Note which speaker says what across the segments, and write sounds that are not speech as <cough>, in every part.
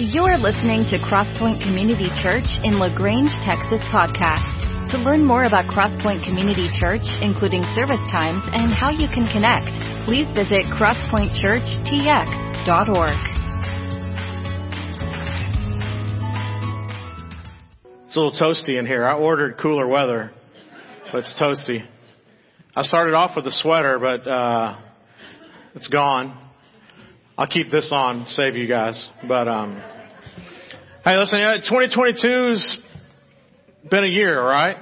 Speaker 1: You're listening to Crosspoint Community Church in LaGrange, Texas podcast. To learn more about Crosspoint Community Church, including service times and how you can connect, please visit crosspointchurchtx.org.
Speaker 2: It's a little toasty in here. I ordered cooler weather, but it's toasty. I started off with a sweater, but uh, it's gone. I'll keep this on, save you guys. But um, hey, listen, 2022's been a year, right?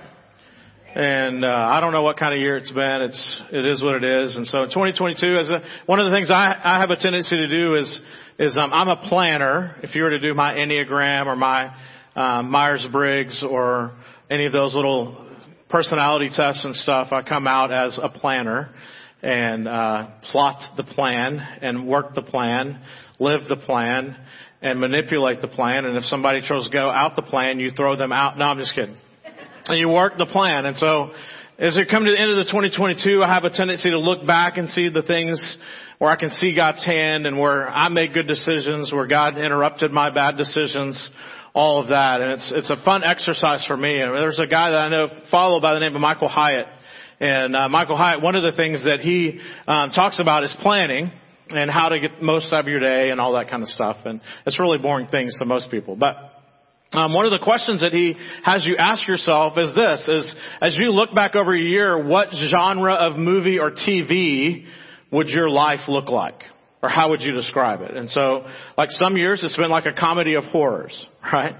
Speaker 2: And uh, I don't know what kind of year it's been. It's it is what it is. And so 2022, as a, one of the things I, I have a tendency to do is is um, I'm a planner. If you were to do my enneagram or my um, Myers Briggs or any of those little personality tests and stuff, I come out as a planner and uh, plot the plan and work the plan, live the plan, and manipulate the plan. And if somebody tries to go out the plan, you throw them out. No, I'm just kidding. And you work the plan. And so as it come to the end of the 2022, I have a tendency to look back and see the things where I can see God's hand and where I made good decisions, where God interrupted my bad decisions, all of that. And it's, it's a fun exercise for me. And there's a guy that I know, follow by the name of Michael Hyatt. And uh, Michael Hyatt, one of the things that he um, talks about is planning and how to get most out of your day and all that kind of stuff. And it's really boring things to most people. But um, one of the questions that he has you ask yourself is this: is as you look back over a year, what genre of movie or TV would your life look like? Or how would you describe it? And so, like some years, it's been like a comedy of horrors, <laughs> right?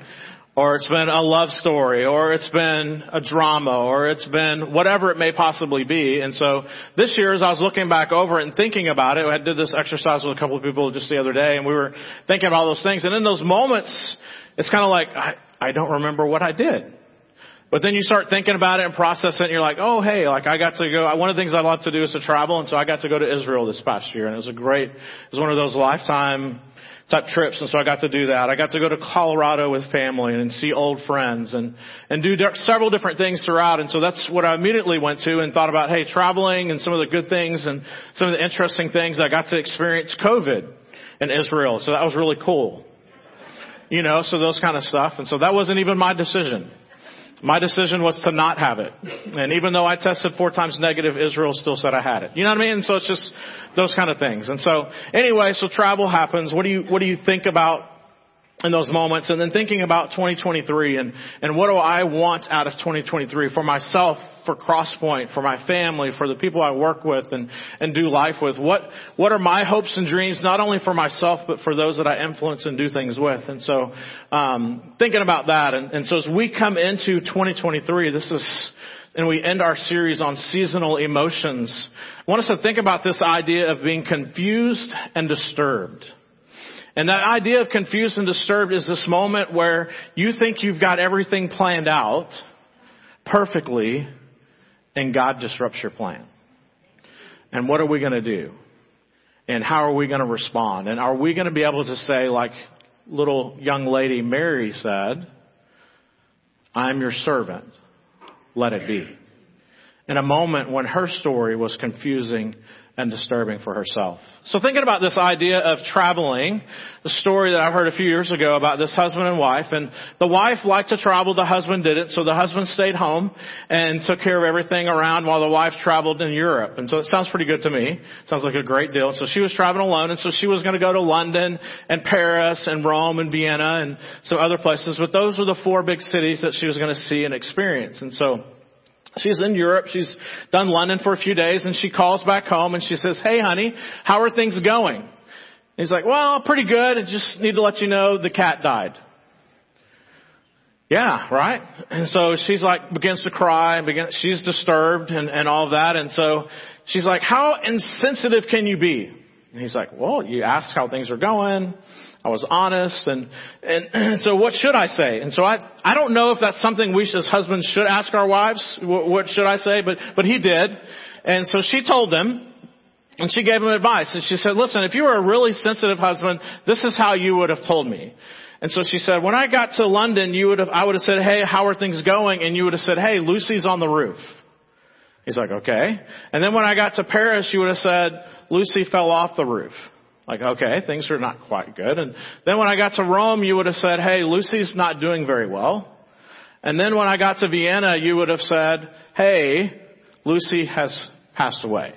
Speaker 2: Or it's been a love story, or it's been a drama, or it's been whatever it may possibly be. And so this year, as I was looking back over it and thinking about it, I did this exercise with a couple of people just the other day, and we were thinking about all those things. And in those moments, it's kind of like, I, I don't remember what I did. But then you start thinking about it and process it, and you're like, oh, hey, like I got to go. One of the things I love to do is to travel, and so I got to go to Israel this past year, and it was a great, it was one of those lifetime type trips, and so I got to do that. I got to go to Colorado with family and see old friends and and do several different things throughout. And so that's what I immediately went to and thought about, hey, traveling and some of the good things and some of the interesting things. I got to experience COVID in Israel, so that was really cool. You know, so those kind of stuff. And so that wasn't even my decision. My decision was to not have it. And even though I tested four times negative, Israel still said I had it. You know what I mean? So it's just those kind of things. And so anyway, so travel happens. What do you, what do you think about in those moments and then thinking about 2023 and, and what do I want out of 2023 for myself, for Crosspoint, for my family, for the people I work with and, and do life with. What, what are my hopes and dreams, not only for myself, but for those that I influence and do things with. And so, um, thinking about that. And, and so as we come into 2023, this is, and we end our series on seasonal emotions. I want us to think about this idea of being confused and disturbed. And that idea of confused and disturbed is this moment where you think you've got everything planned out perfectly and God disrupts your plan. And what are we going to do? And how are we going to respond? And are we going to be able to say, like little young lady Mary said, I'm your servant. Let it be. In a moment when her story was confusing and disturbing for herself. So thinking about this idea of traveling, the story that I heard a few years ago about this husband and wife, and the wife liked to travel, the husband didn't, so the husband stayed home and took care of everything around while the wife traveled in Europe. And so it sounds pretty good to me. Sounds like a great deal. So she was traveling alone, and so she was going to go to London and Paris and Rome and Vienna and some other places, but those were the four big cities that she was going to see and experience. And so She's in Europe. She's done London for a few days and she calls back home and she says, Hey honey, how are things going? And he's like, well, pretty good. I just need to let you know the cat died. Yeah, right? And so she's like, begins to cry and begin, she's disturbed and, and all of that. And so she's like, how insensitive can you be? And he's like, well, you ask how things are going. I was honest and, and <clears throat> so what should I say? And so I, I don't know if that's something we as husbands should ask our wives. What, what should I say? But, but he did. And so she told him and she gave him advice and she said, listen, if you were a really sensitive husband, this is how you would have told me. And so she said, when I got to London, you would have, I would have said, hey, how are things going? And you would have said, hey, Lucy's on the roof. He's like, okay. And then when I got to Paris, you would have said, Lucy fell off the roof. Like, okay, things are not quite good. And then when I got to Rome, you would have said, hey, Lucy's not doing very well. And then when I got to Vienna, you would have said, hey, Lucy has passed away.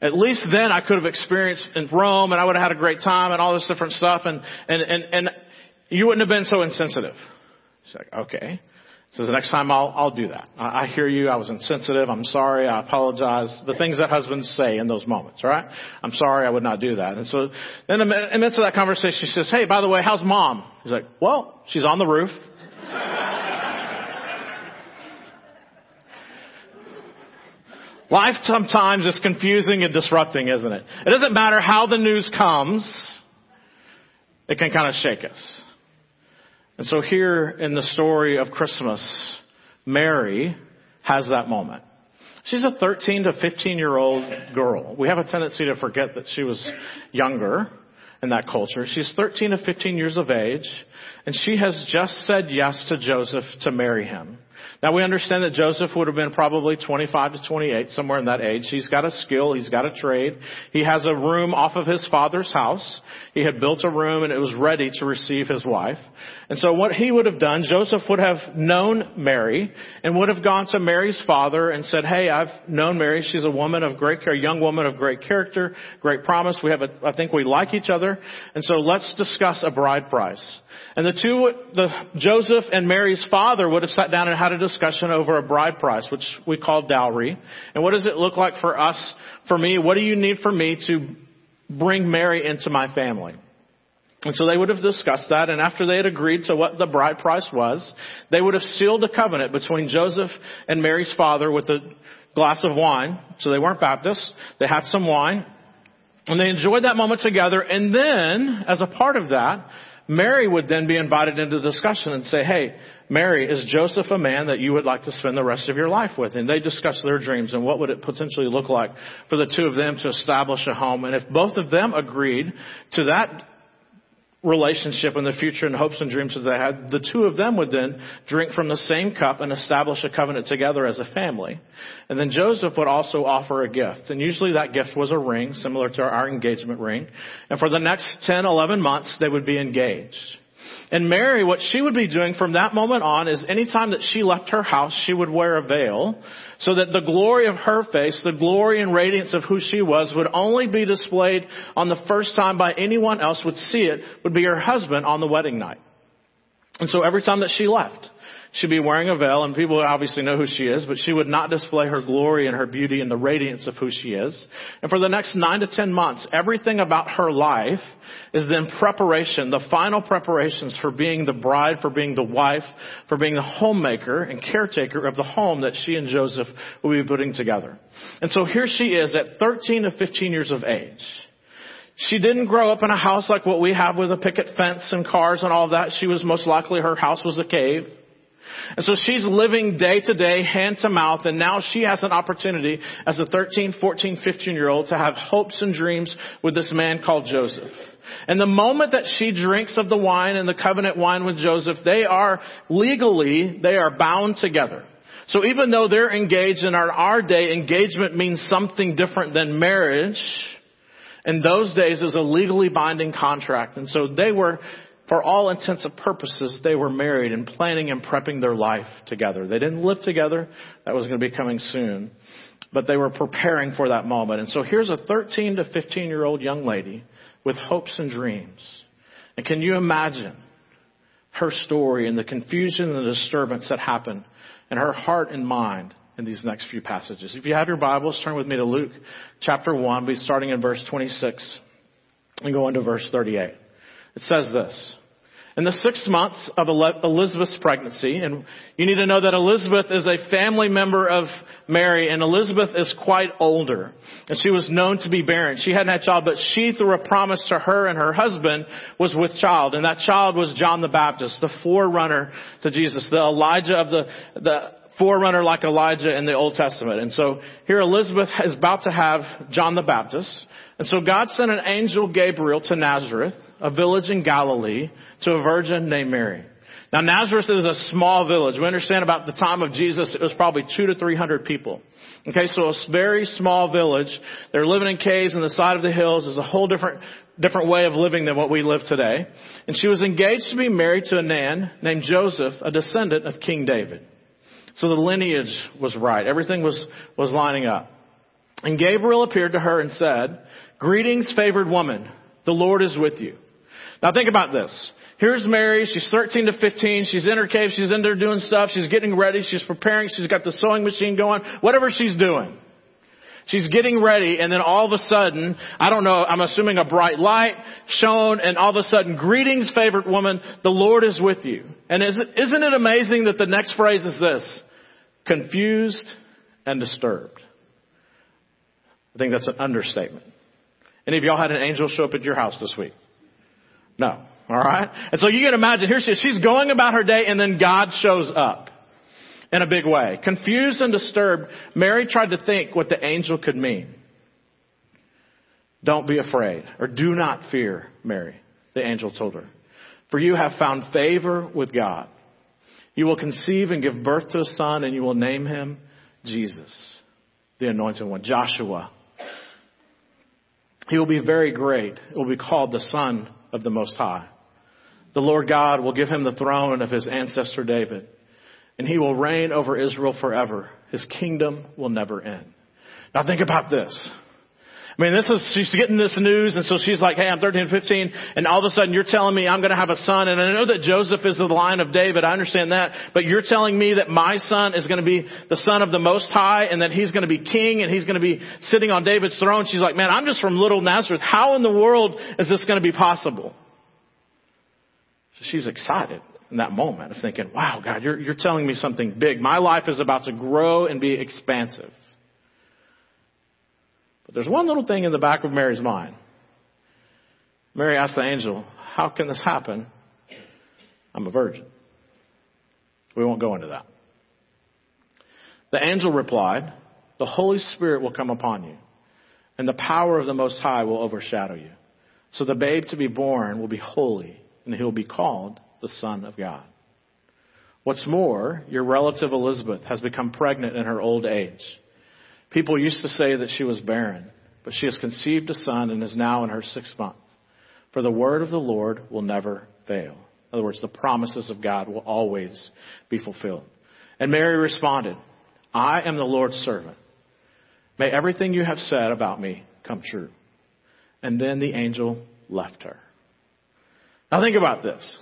Speaker 2: At least then I could have experienced in Rome and I would have had a great time and all this different stuff and, and, and, and you wouldn't have been so insensitive. She's like, okay. Says the next time I'll, I'll do that. I, I hear you. I was insensitive. I'm sorry. I apologize. The things that husbands say in those moments, right? I'm sorry. I would not do that. And so then in the midst of that conversation, she says, hey, by the way, how's mom? He's like, well, she's on the roof. <laughs> Life sometimes is confusing and disrupting, isn't it? It doesn't matter how the news comes, it can kind of shake us. And so here in the story of Christmas, Mary has that moment. She's a 13 to 15 year old girl. We have a tendency to forget that she was younger in that culture. She's 13 to 15 years of age, and she has just said yes to Joseph to marry him. Now we understand that Joseph would have been probably 25 to 28, somewhere in that age. He's got a skill, he's got a trade. He has a room off of his father's house. He had built a room and it was ready to receive his wife. And so what he would have done, Joseph would have known Mary and would have gone to Mary's father and said, hey, I've known Mary. She's a woman of great care, a young woman of great character, great promise. We have a, I think we like each other. And so let's discuss a bride price. And the two, the, Joseph and Mary's father would have sat down and had a discussion over a bride price, which we call dowry. And what does it look like for us, for me? What do you need for me to bring Mary into my family? And so they would have discussed that, and after they had agreed to what the bride price was, they would have sealed a covenant between Joseph and Mary's father with a glass of wine. So they weren't Baptists. They had some wine. And they enjoyed that moment together, and then, as a part of that, Mary would then be invited into the discussion and say, hey, Mary, is Joseph a man that you would like to spend the rest of your life with? And they discuss their dreams and what would it potentially look like for the two of them to establish a home. And if both of them agreed to that relationship in the future and hopes and dreams that they had, the two of them would then drink from the same cup and establish a covenant together as a family. And then Joseph would also offer a gift. And usually that gift was a ring, similar to our engagement ring. And for the next 10, 11 months, they would be engaged. And Mary, what she would be doing from that moment on is anytime that she left her house, she would wear a veil so that the glory of her face, the glory and radiance of who she was would only be displayed on the first time by anyone else would see it would be her husband on the wedding night. And so every time that she left, She'd be wearing a veil and people obviously know who she is, but she would not display her glory and her beauty and the radiance of who she is. And for the next nine to ten months, everything about her life is then preparation, the final preparations for being the bride, for being the wife, for being the homemaker and caretaker of the home that she and Joseph will be putting together. And so here she is at 13 to 15 years of age. She didn't grow up in a house like what we have with a picket fence and cars and all that. She was most likely, her house was a cave. And so she's living day to day, hand to mouth, and now she has an opportunity as a 13, 14, 15 year old to have hopes and dreams with this man called Joseph. And the moment that she drinks of the wine and the covenant wine with Joseph, they are legally, they are bound together. So even though they're engaged in our, our day, engagement means something different than marriage. In those days, it was a legally binding contract. And so they were for all intents and purposes, they were married and planning and prepping their life together. They didn't live together. That was going to be coming soon. But they were preparing for that moment. And so here's a 13 to 15 year old young lady with hopes and dreams. And can you imagine her story and the confusion and the disturbance that happened in her heart and mind in these next few passages? If you have your Bibles, turn with me to Luke chapter 1, be starting in verse 26 and go into verse 38. It says this. In the six months of Elizabeth's pregnancy, and you need to know that Elizabeth is a family member of Mary, and Elizabeth is quite older, and she was known to be barren. She hadn't had child, but she, through a promise to her and her husband, was with child, and that child was John the Baptist, the forerunner to Jesus, the Elijah of the, the forerunner like Elijah in the Old Testament. And so here Elizabeth is about to have John the Baptist, and so God sent an angel Gabriel to Nazareth, a village in Galilee, to a virgin named Mary. Now Nazareth is a small village. We understand about the time of Jesus, it was probably two to three hundred people. Okay, so a very small village. They're living in caves on the side of the hills. It's a whole different, different way of living than what we live today. And she was engaged to be married to a man named Joseph, a descendant of King David. So the lineage was right. Everything was, was lining up. And Gabriel appeared to her and said, Greetings, favored woman. The Lord is with you. Now think about this. Here's Mary. She's 13 to 15. She's in her cave. She's in there doing stuff. She's getting ready. She's preparing. She's got the sewing machine going. Whatever she's doing. She's getting ready and then all of a sudden, I don't know, I'm assuming a bright light shone and all of a sudden, greetings favorite woman, the Lord is with you. And isn't it amazing that the next phrase is this? Confused and disturbed. I think that's an understatement. Any of y'all had an angel show up at your house this week? No. All right? And so you can imagine, here she is. She's going about her day and then God shows up in a big way. Confused and disturbed, Mary tried to think what the angel could mean. Don't be afraid, or do not fear, Mary, the angel told her. For you have found favor with God. You will conceive and give birth to a son, and you will name him Jesus, the anointed one, Joshua. He will be very great. He will be called the Son of the Most High. The Lord God will give him the throne of his ancestor David, and he will reign over Israel forever. His kingdom will never end. Now think about this. I mean, this is, she's getting this news, and so she's like, hey, I'm 13 15, and all of a sudden you're telling me I'm to have a son, and I know that Joseph is the line of David, I understand that, but you're telling me that my son is to be the son of the Most High, and that he's to be king, and he's to be sitting on David's throne. She's like, man, I'm just from little Nazareth. How in the world is this to be possible? So she's excited in that moment of thinking, wow, God, you're, you're telling me something big. My life is about to grow and be expansive. But there's one little thing in the back of Mary's mind. Mary asked the angel, how can this happen? I'm a virgin. We won't go into that. The angel replied, the Holy Spirit will come upon you and the power of the Most High will overshadow you. So the babe to be born will be holy and he'll be called the Son of God. What's more, your relative Elizabeth has become pregnant in her old age. People used to say that she was barren, but she has conceived a son and is now in her sixth month. For the word of the Lord will never fail. In other words, the promises of God will always be fulfilled. And Mary responded, I am the Lord's servant. May everything you have said about me come true. And then the angel left her. Now think about this.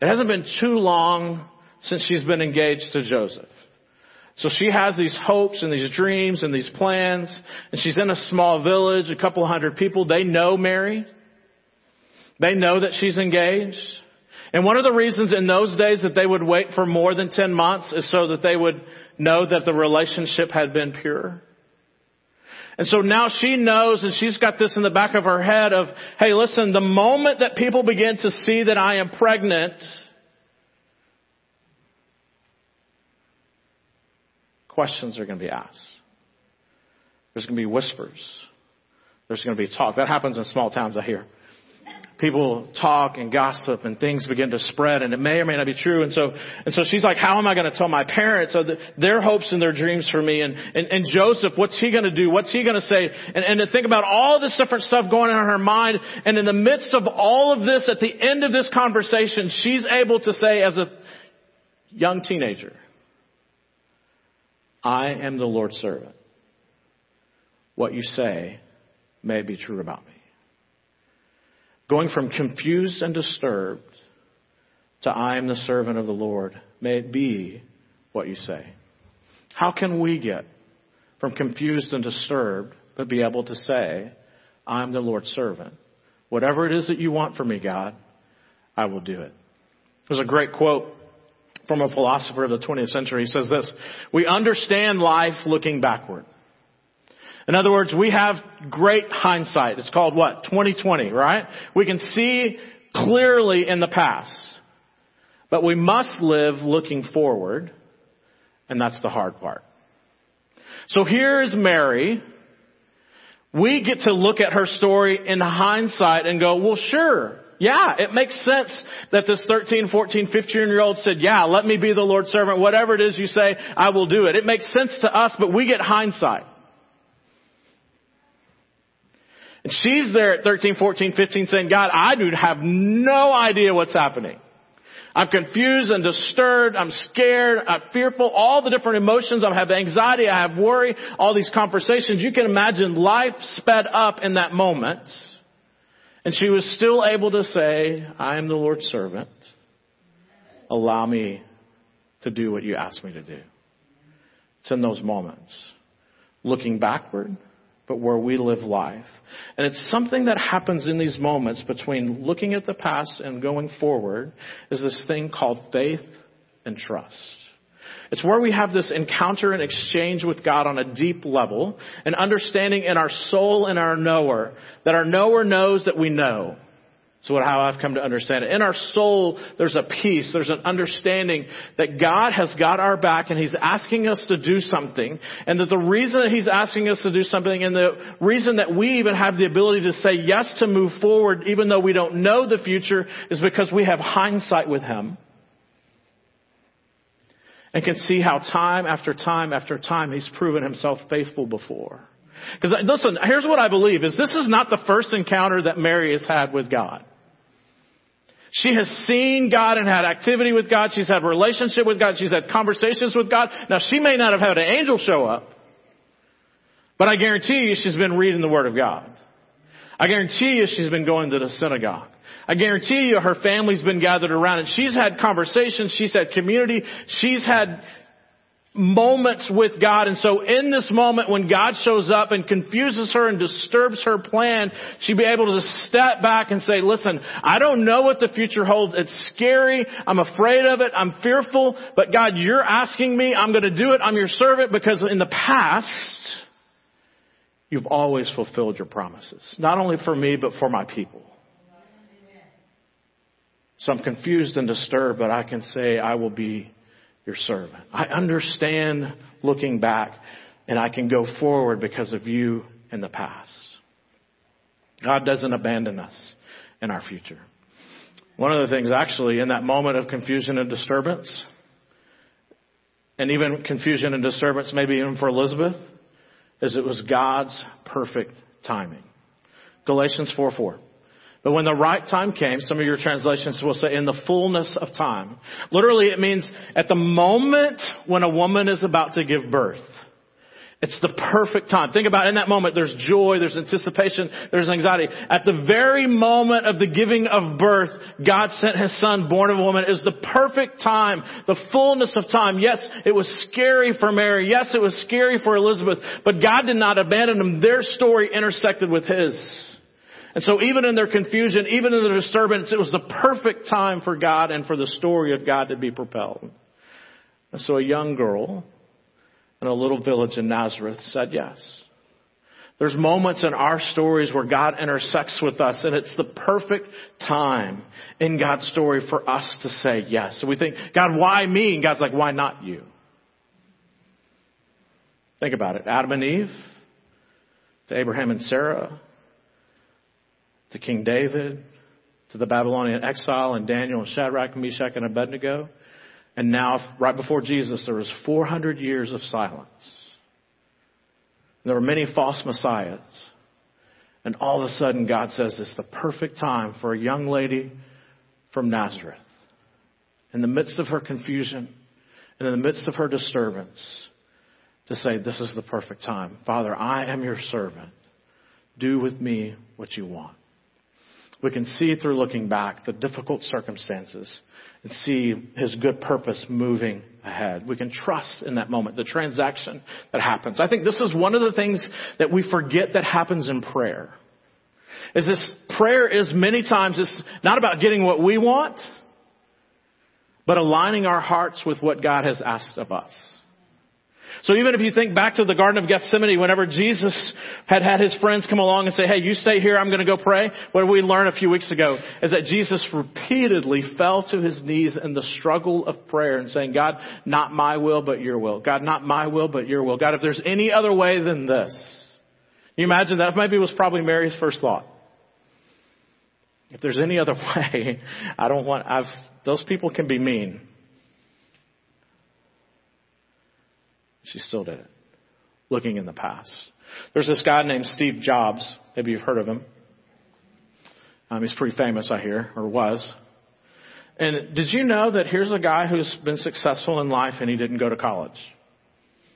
Speaker 2: It hasn't been too long since she's been engaged to Joseph. So she has these hopes and these dreams and these plans, and she's in a small village, a couple hundred people. They know Mary. They know that she's engaged. And one of the reasons in those days that they would wait for more than 10 months is so that they would know that the relationship had been pure. And so now she knows and she's got this in the back of her head of, hey listen, the moment that people begin to see that I am pregnant, questions are going to be asked. There's going to be whispers. There's going to be talk. That happens in small towns, I hear people talk and gossip and things begin to spread and it may or may not be true. And so, and so she's like, how am I going to tell my parents their hopes and their dreams for me? And, and, and Joseph, what's he going to do? What's he going to say? And, and to think about all this different stuff going on in her mind. And in the midst of all of this, at the end of this conversation, she's able to say as a young teenager, I am the Lord's servant. What you say may be true about me. Going from confused and disturbed to I am the servant of the Lord. May it be what you say. How can we get from confused and disturbed but be able to say, I'm the Lord's servant? Whatever it is that you want from me, God, I will do it. There's a great quote from a philosopher of the 20th century. He says this, we understand life looking backward. In other words, we have great hindsight. It's called what? 2020, right? We can see clearly in the past. But we must live looking forward, and that's the hard part. So here is Mary We get to look at her story in hindsight and go, well, sure. Yeah, it makes sense that this 13, 14, 15 year old said, yeah, let me be the Lord's servant. Whatever it is you say, I will do it. It makes sense to us, but we get hindsight. And she's there at 13, 14, 15 saying, God, I do have no idea what's happening. I'm confused and disturbed. I'm scared. I'm fearful. All the different emotions. I have anxiety. I have worry. All these conversations. You can imagine life sped up in that moment. And she was still able to say, I am the Lord's servant. Allow me to do what you asked me to do. It's in those moments. Looking backward, but where we live life. And it's something that happens in these moments between looking at the past and going forward is this thing called faith and trust. It's where we have this encounter and exchange with God on a deep level an understanding in our soul and our knower that our knower knows that we know. So how I've come to understand it. In our soul, there's a peace, there's an understanding that God has got our back and He's asking us to do something. And that the reason that He's asking us to do something and the reason that we even have the ability to say yes to move forward even though we don't know the future is because we have hindsight with Him. And can see how time after time after time He's proven Himself faithful before. Because uh, listen, here's what I believe is this is not the first encounter that Mary has had with God. She has seen God and had activity with God. She's had relationship with God. She's had conversations with God. Now she may not have had an angel show up, but I guarantee you she's been reading the Word of God. I guarantee you she's been going to the synagogue. I guarantee you her family's been gathered around and she's had conversations, she's had community, she's had moments with God. And so in this moment when God shows up and confuses her and disturbs her plan, she'd be able to step back and say, listen, I don't know what the future holds. It's scary. I'm afraid of it. I'm fearful. But God, you're asking me. I'm going to do it. I'm your servant because in the past, you've always fulfilled your promises. Not only for me, but for my people. So I'm confused and disturbed, but I can say I will be your servant. I understand looking back and I can go forward because of you in the past. God doesn't abandon us in our future. One of the things actually in that moment of confusion and disturbance, and even confusion and disturbance maybe even for Elizabeth, is it was God's perfect timing. Galatians 4 4. But when the right time came, some of your translations will say in the fullness of time. Literally it means at the moment when a woman is about to give birth. It's the perfect time. Think about it. in that moment, there's joy, there's anticipation, there's anxiety. At the very moment of the giving of birth, God sent His Son, born of a woman. is the perfect time, the fullness of time. Yes, it was scary for Mary. Yes, it was scary for Elizabeth. But God did not abandon them. Their story intersected with His. And so even in their confusion, even in the disturbance, it was the perfect time for God and for the story of God to be propelled. And so a young girl in a little village in Nazareth said yes. There's moments in our stories where God intersects with us and it's the perfect time in God's story for us to say yes. So we think, God, why me? And God's like, why not you? Think about it. Adam and Eve, to Abraham and Sarah, to King David, to the Babylonian exile and Daniel and Shadrach, and Meshach, and Abednego. And now, right before Jesus, there was 400 years of silence. There were many false messiahs. And all of a sudden, God says it's the perfect time for a young lady from Nazareth. In the midst of her confusion and in the midst of her disturbance, to say, This is the perfect time. Father, I am your servant. Do with me what you want. We can see through looking back the difficult circumstances and see His good purpose moving ahead. We can trust in that moment, the transaction that happens. I think this is one of the things that we forget that happens in prayer. Is this prayer is many times it's not about getting what we want, but aligning our hearts with what God has asked of us. So even if you think back to the Garden of Gethsemane, whenever Jesus had had his friends come along and say, hey, you stay here, I'm going to go pray, what we learned a few weeks ago is that Jesus repeatedly fell to his knees in the struggle of prayer and saying, God, not my will, but your will. God, not my will, but your will. God, if there's any other way than this, You imagine that maybe it was probably Mary's first thought. If there's any other <laughs> way, I don't want, I've, those people can be mean. She still did it. Looking in the past. There's this guy named Steve Jobs. Maybe you've heard of him. Um, he's pretty famous, I hear, or was. And did you know that here's a guy who's been successful in life and he didn't go to college?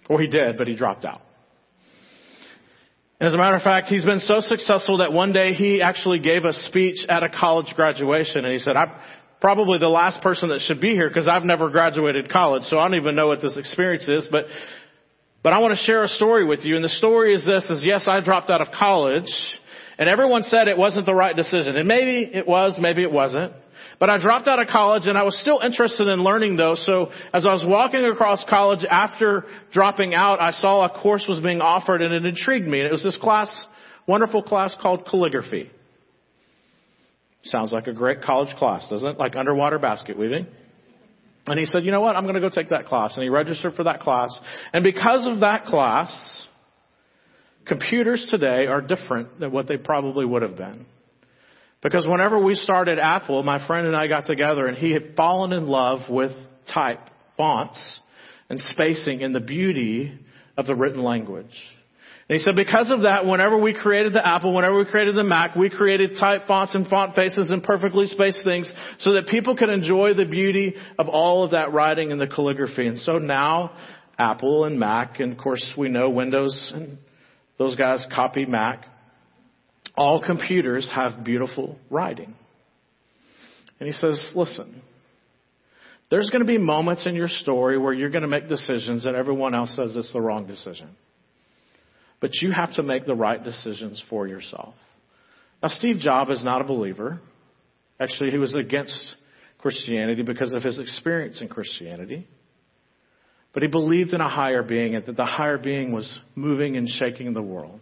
Speaker 2: Or he did, but he dropped out. And as a matter of fact, he's been so successful that one day he actually gave a speech at a college graduation and he said, I'm probably the last person that should be here because I've never graduated college, so I don't even know what this experience is, but, but I want to share a story with you. And the story is this, is yes, I dropped out of college and everyone said it wasn't the right decision. And maybe it was, maybe it wasn't. But I dropped out of college and I was still interested in learning though. So as I was walking across college after dropping out, I saw a course was being offered and it intrigued me. And it was this class, wonderful class called calligraphy. Sounds like a great college class, doesn't it? Like underwater basket weaving. And he said, you know what? I'm going to go take that class. And he registered for that class. And because of that class, computers today are different than what they probably would have been. Because whenever we started Apple, my friend and I got together and he had fallen in love with type, fonts, and spacing and the beauty of the written language. He said, because of that, whenever we created the Apple, whenever we created the Mac, we created type fonts and font faces and perfectly spaced things so that people could enjoy the beauty of all of that writing and the calligraphy. And so now, Apple and Mac, and of course we know Windows and those guys copy Mac all computers have beautiful writing. And he says, listen, there's going to be moments in your story where you're going to make decisions that everyone else says it's the wrong decision. But you have to make the right decisions for yourself. Now, Steve Jobs is not a believer. Actually, he was against Christianity because of his experience in Christianity. But he believed in a higher being and that the higher being was moving and shaking the world.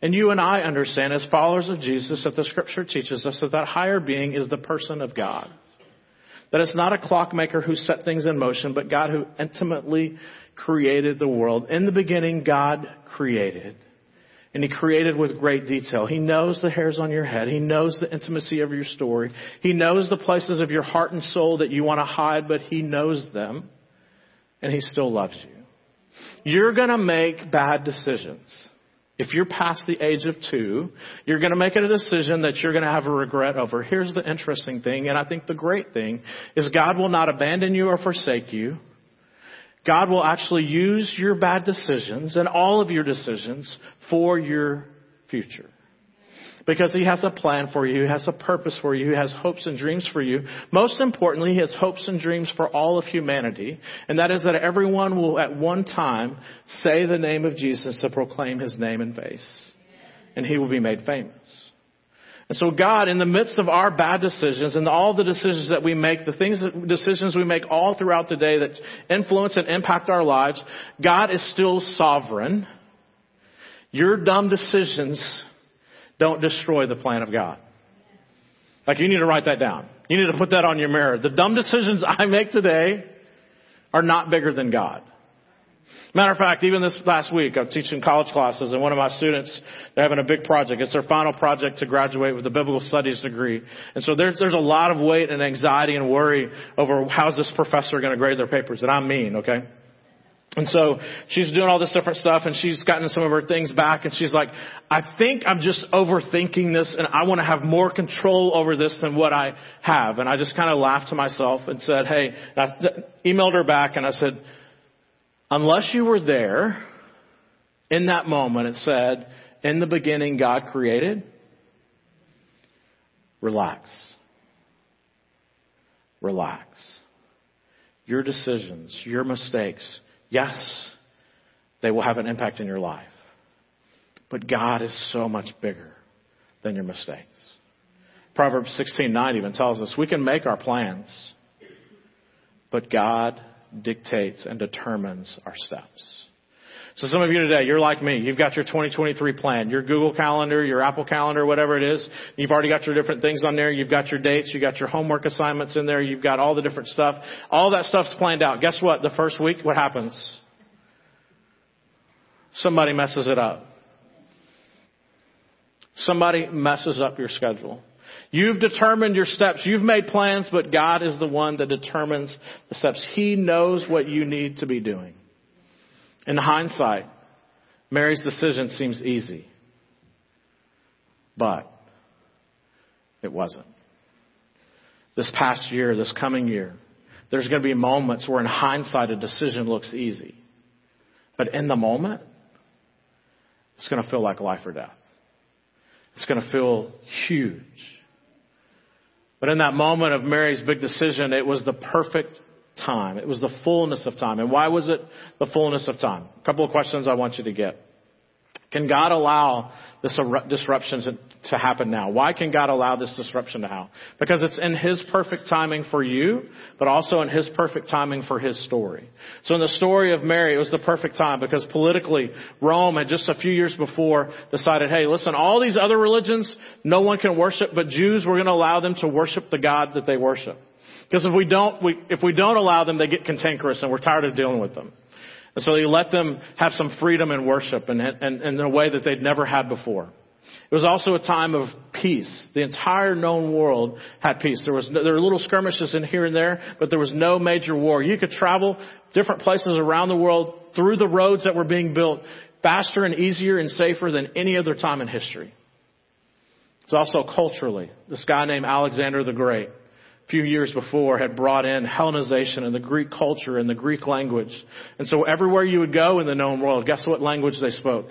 Speaker 2: And you and I understand as followers of Jesus that the scripture teaches us that that higher being is the person of God. That it's not a clockmaker who set things in motion, but God who intimately created the world. In the beginning, God created. And He created with great detail. He knows the hairs on your head. He knows the intimacy of your story. He knows the places of your heart and soul that you want to hide, but He knows them. And He still loves you. You're gonna make bad decisions. If you're past the age of two, you're going to make a decision that you're going to have a regret over. Here's the interesting thing, and I think the great thing is God will not abandon you or forsake you. God will actually use your bad decisions and all of your decisions for your future. Because He has a plan for you. He has a purpose for you. He has hopes and dreams for you. Most importantly, He has hopes and dreams for all of humanity. And that is that everyone will at one time say the name of Jesus to proclaim His name and face. And He will be made famous. And so God, in the midst of our bad decisions and all the decisions that we make, the things that, decisions we make all throughout the day that influence and impact our lives, God is still sovereign. Your dumb decisions don't destroy the plan of God. Like you need to write that down. You need to put that on your mirror. The dumb decisions <laughs> I make today are not bigger than God. Matter of fact, even this last week, I'm teaching college classes and one of my students, they're having a big project. It's their final project to graduate with a biblical studies degree. And so there's, there's a lot of weight and anxiety and worry over how's this professor going to grade their papers. And I'm mean, okay? And so she's doing all this different stuff and she's gotten some of her things back and she's like, I think I'm just overthinking this and I want to have more control over this than what I have. And I just kind of laughed to myself and said, hey, I emailed her back and I said, unless you were there in that moment, it said, in the beginning God created, relax. Relax. Your decisions, your mistakes, Yes, they will have an impact in your life. But God is so much bigger than your mistakes. Proverbs 16:9 even tells us we can make our plans, but God dictates and determines our steps. So some of you today, you're like me. You've got your 2023 plan, your Google Calendar, your Apple Calendar, whatever it is. You've already got your different things on there. You've got your dates. You've got your homework assignments in there. You've got all the different stuff. All that stuff's planned out. Guess what? The first week, what happens? Somebody messes it up. Somebody messes up your schedule. You've determined your steps. You've made plans, but God is the one that determines the steps. He knows what you need to be doing. In hindsight, Mary's decision seems easy, but it wasn't. This past year, this coming year, there's going to be moments where in hindsight a decision looks easy. But in the moment, it's going to feel like life or death. It's going to feel huge. But in that moment of Mary's big decision, it was the perfect time. It was the fullness of time. And why was it the fullness of time? A couple of questions I want you to get. Can God allow this disruption to happen now? Why can God allow this disruption to happen? Because it's in His perfect timing for you, but also in His perfect timing for His story. So in the story of Mary, it was the perfect time because politically, Rome had just a few years before decided, hey, listen, all these other religions, no one can worship, but Jews, we're going to allow them to worship the God that they worship. Because if we don't, we, if we don't allow them, they get cantankerous and we're tired of dealing with them. And so he let them have some freedom in worship and, and, and in a way that they'd never had before. It was also a time of peace. The entire known world had peace. There was there were little skirmishes in here and there, but there was no major war. You could travel different places around the world through the roads that were being built faster and easier and safer than any other time in history. It's also culturally. This guy named Alexander the Great few years before had brought in Hellenization and the Greek culture and the Greek language. And so everywhere you would go in the known world, guess what language they spoke?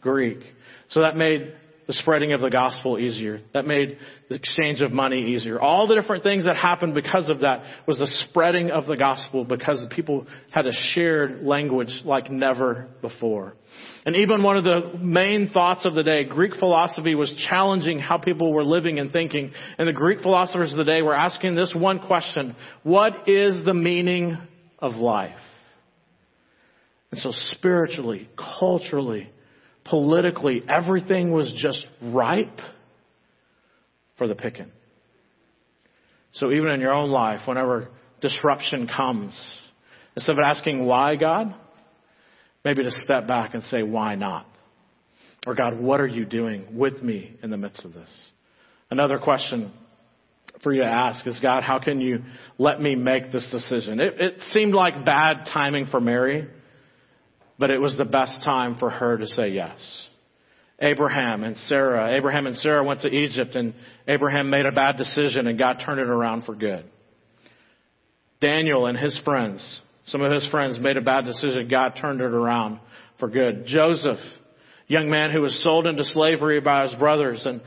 Speaker 2: Greek. So that made the spreading of the gospel easier. That made the exchange of money easier. All the different things that happened because of that was the spreading of the gospel because people had a shared language like never before. And even one of the main thoughts of the day, Greek philosophy was challenging how people were living and thinking. And the Greek philosophers of the day were asking this one question. What is the meaning of life? And so spiritually, culturally, politically, everything was just ripe for the picking. So even in your own life, whenever disruption comes, instead of asking why God, maybe to step back and say, why not? Or God, what are you doing with me in the midst of this? Another question for you to ask is, God, how can you let me make this decision? It, it seemed like bad timing for Mary but it was the best time for her to say yes. Abraham and Sarah. Abraham and Sarah went to Egypt and Abraham made a bad decision and God turned it around for good. Daniel and his friends, some of his friends made a bad decision. God turned it around for good. Joseph, young man who was sold into slavery by his brothers and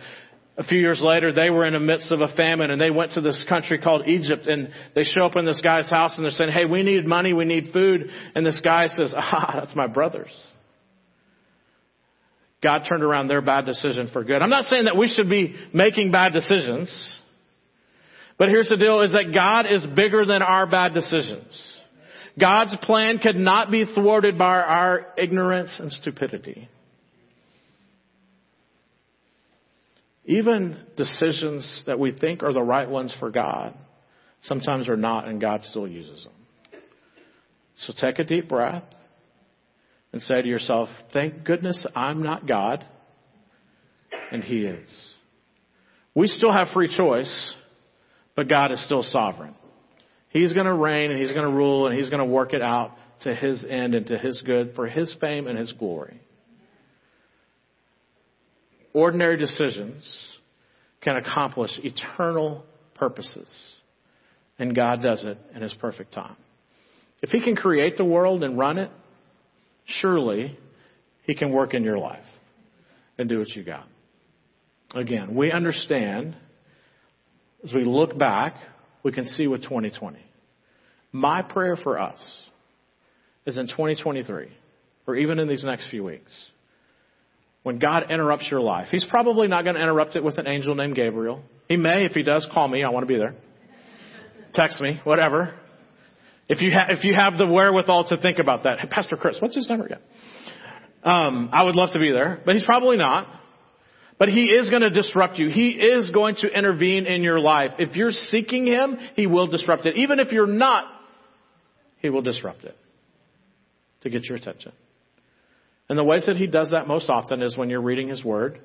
Speaker 2: a few years later, they were in the midst of a famine and they went to this country called Egypt and they show up in this guy's house and they're saying, Hey, we need money. We need food. And this guy says, Ah, <laughs> that's my brothers. God turned around their bad decision for good. I'm not saying that we should be making bad decisions, but here's the deal is that God is bigger than our bad decisions. God's plan could not be thwarted by our ignorance and stupidity. Even decisions that we think are the right ones for God sometimes are not, and God still uses them. So take a deep breath and say to yourself, Thank goodness I'm not God, and He is. We still have free choice, but God is still sovereign. He's going to reign and He's going to rule and He's going to work it out to His end and to His good for His fame and His glory ordinary decisions can accomplish eternal purposes. And God does it in His perfect time. If He can create the world and run it, surely He can work in your life and do what you got. Again, we understand as we look back, we can see with 2020. My prayer for us is in 2023, or even in these next few weeks, when God interrupts your life. He's probably not going to interrupt it with an angel named Gabriel. He may, if he does, call me. I want to be there. Text me, whatever. If you, ha- if you have the wherewithal to think about that. Hey, Pastor Chris, what's his number again? Um, I would love to be there, but he's probably not. But he is going to disrupt you. He is going to intervene in your life. If you're seeking him, he will disrupt it. Even if you're not, he will disrupt it to get your attention. And the ways that he does that most often is when you're reading his word,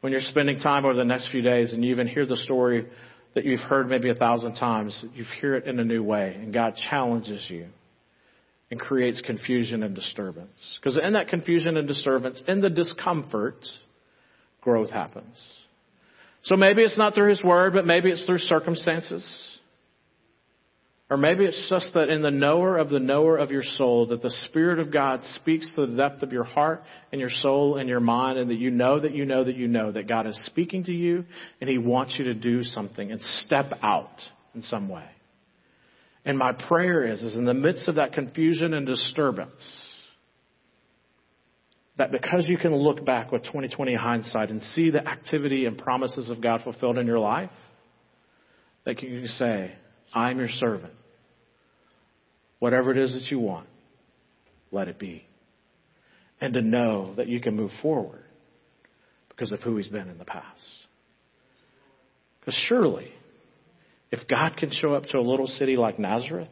Speaker 2: when you're spending time over the next few days and you even hear the story that you've heard maybe a thousand times, you hear it in a new way, and God challenges you and creates confusion and disturbance. Because in that confusion and disturbance, in the discomfort, growth happens. So maybe it's not through His Word, but maybe it's through circumstances. Or maybe it's just that in the knower of the knower of your soul, that the Spirit of God speaks to the depth of your heart and your soul and your mind, and that you know that you know that you know that God is speaking to you and He wants you to do something and step out in some way. And my prayer is, is in the midst of that confusion and disturbance, that because you can look back with 2020 hindsight and see the activity and promises of God fulfilled in your life, that you can say, I'm your servant. Whatever it is that you want, let it be. And to know that you can move forward because of who He's been in the past. Because surely, if God can show up to a little city like Nazareth,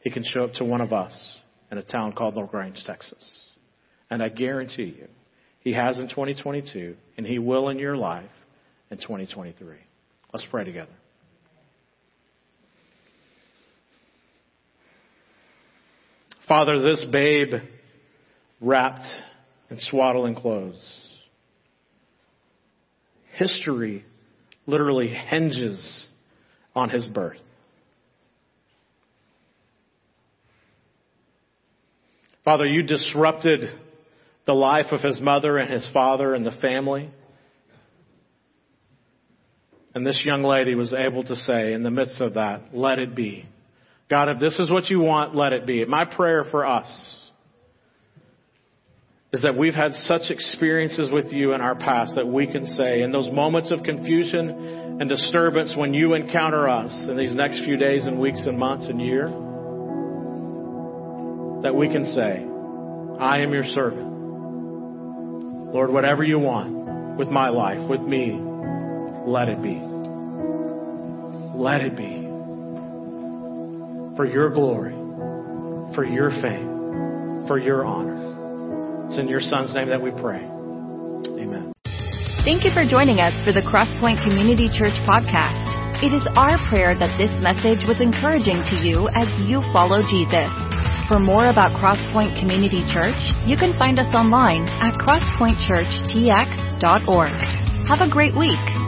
Speaker 2: He can show up to one of us in a town called LaGrange, Texas. And I guarantee you, He has in 2022, and He will in your life in 2023. Let's pray together. Father, this babe wrapped in swaddling clothes. History literally hinges on his birth. Father, you disrupted the life of his mother and his father and the family. And this young lady was able to say, in the midst of that, let it be. God, if this is what you want, let it be. My prayer for us is that we've had such experiences with you in our past that we can say, in those moments of confusion and disturbance when you encounter us in these next few days and weeks and months and year, that we can say, I am your servant. Lord, whatever you want with my life, with me, let it be. Let it be for your glory, for your fame, for your honor. It's in your Son's name that we pray. Amen.
Speaker 1: Thank you for joining us for the Crosspoint Community Church podcast. It is our prayer that this message was encouraging to you as you follow Jesus. For more about Crosspoint Community Church, you can find us online at crosspointchurchtx.org. Have a great week.